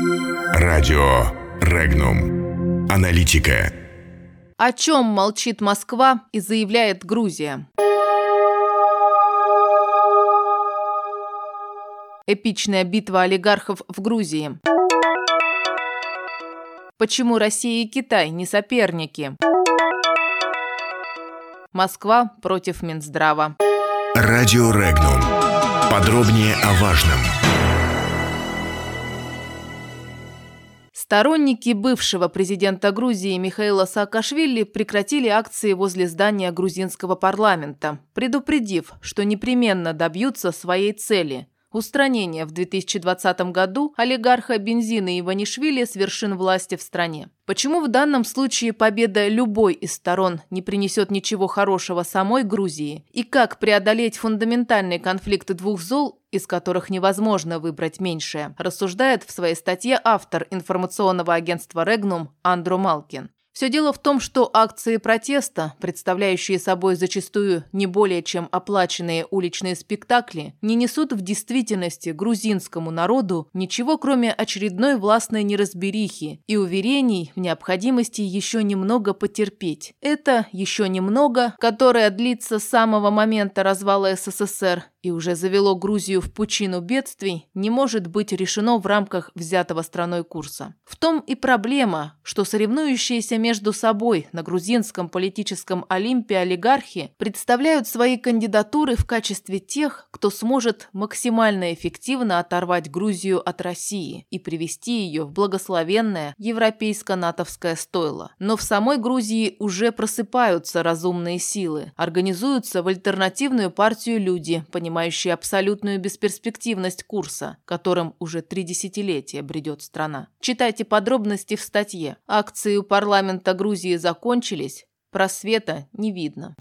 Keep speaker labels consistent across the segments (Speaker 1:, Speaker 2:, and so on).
Speaker 1: Радио Регнум. Аналитика.
Speaker 2: О чем молчит Москва и заявляет Грузия? Эпичная битва олигархов в Грузии. Почему Россия и Китай не соперники? Москва против Минздрава.
Speaker 1: Радио Регнум. Подробнее о важном.
Speaker 2: Сторонники бывшего президента Грузии Михаила Саакашвили прекратили акции возле здания грузинского парламента, предупредив, что непременно добьются своей цели – устранения в 2020 году олигарха Бензина Иванишвили с вершин власти в стране. Почему в данном случае победа любой из сторон не принесет ничего хорошего самой Грузии? И как преодолеть фундаментальный конфликт двух зол, из которых невозможно выбрать меньшее, рассуждает в своей статье автор информационного агентства «Регнум» Андру Малкин. Все дело в том, что акции протеста, представляющие собой зачастую не более чем оплаченные уличные спектакли, не несут в действительности грузинскому народу ничего, кроме очередной властной неразберихи и уверений в необходимости еще немного потерпеть. Это еще немного, которое длится с самого момента развала СССР и уже завело Грузию в пучину бедствий, не может быть решено в рамках взятого страной курса. В том и проблема, что соревнующиеся между собой на грузинском политическом олимпе олигархи представляют свои кандидатуры в качестве тех, кто сможет максимально эффективно оторвать Грузию от России и привести ее в благословенное европейско-натовское стойло. Но в самой Грузии уже просыпаются разумные силы, организуются в альтернативную партию люди, понимающие понимающие абсолютную бесперспективность курса, которым уже три десятилетия бредет страна. Читайте подробности в статье. Акции у парламента Грузии закончились, просвета не видно.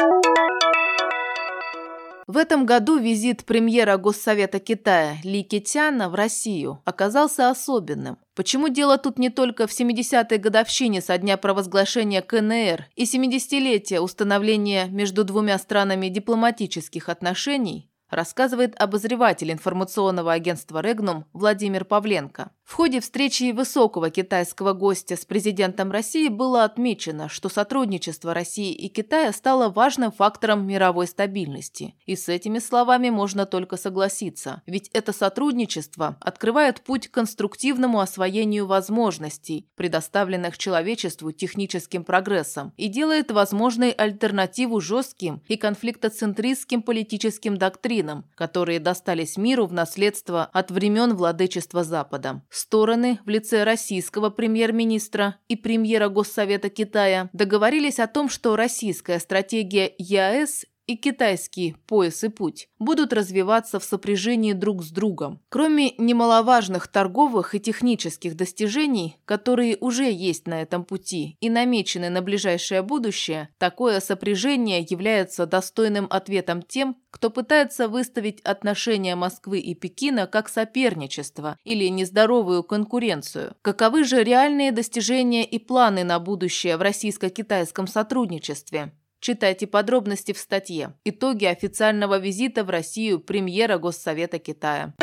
Speaker 2: В этом году визит премьера Госсовета Китая Ли Китяна в Россию оказался особенным. Почему дело тут не только в 70-й годовщине со дня провозглашения КНР и 70-летия установления между двумя странами дипломатических отношений, рассказывает обозреватель информационного агентства «Регнум» Владимир Павленко. В ходе встречи высокого китайского гостя с президентом России было отмечено, что сотрудничество России и Китая стало важным фактором мировой стабильности. И с этими словами можно только согласиться, ведь это сотрудничество открывает путь к конструктивному освоению возможностей, предоставленных человечеству техническим прогрессом, и делает возможной альтернативу жестким и конфликтоцентристским политическим доктринам, которые достались миру в наследство от времен владычества Запада. Стороны в лице российского премьер-министра и премьера Госсовета Китая договорились о том, что российская стратегия ЕАЭС и китайский пояс и путь будут развиваться в сопряжении друг с другом. Кроме немаловажных торговых и технических достижений, которые уже есть на этом пути и намечены на ближайшее будущее, такое сопряжение является достойным ответом тем, кто пытается выставить отношения Москвы и Пекина как соперничество или нездоровую конкуренцию. Каковы же реальные достижения и планы на будущее в российско-китайском сотрудничестве? Читайте подробности в статье «Итоги официального визита в Россию премьера Госсовета Китая».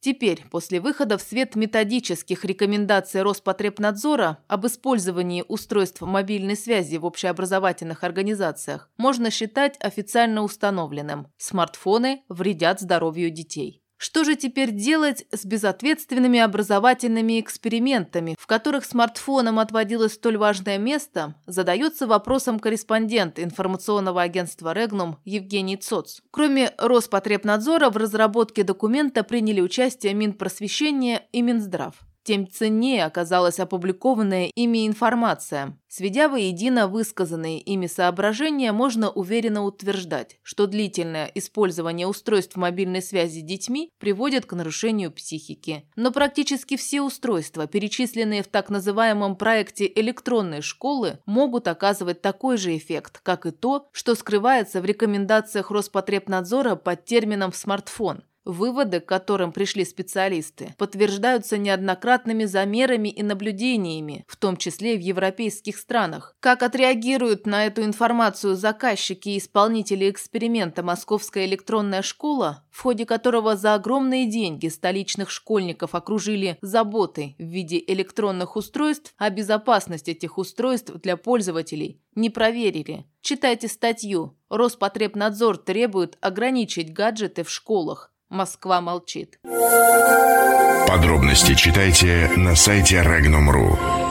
Speaker 2: Теперь, после выхода в свет методических рекомендаций Роспотребнадзора об использовании устройств мобильной связи в общеобразовательных организациях, можно считать официально установленным – смартфоны вредят здоровью детей. Что же теперь делать с безответственными образовательными экспериментами, в которых смартфоном отводилось столь важное место, задается вопросом корреспондент информационного агентства «Регнум» Евгений Цоц. Кроме Роспотребнадзора в разработке документа приняли участие Минпросвещение и Минздрав тем ценнее оказалась опубликованная ими информация. Сведя воедино высказанные ими соображения, можно уверенно утверждать, что длительное использование устройств мобильной связи детьми приводит к нарушению психики. Но практически все устройства, перечисленные в так называемом проекте электронной школы, могут оказывать такой же эффект, как и то, что скрывается в рекомендациях Роспотребнадзора под термином «смартфон». Выводы, к которым пришли специалисты, подтверждаются неоднократными замерами и наблюдениями, в том числе в европейских странах. Как отреагируют на эту информацию заказчики и исполнители эксперимента «Московская электронная школа», в ходе которого за огромные деньги столичных школьников окружили заботой в виде электронных устройств, а безопасность этих устройств для пользователей не проверили. Читайте статью. Роспотребнадзор требует ограничить гаджеты в школах. Москва молчит.
Speaker 1: Подробности читайте на сайте Regnum.ru.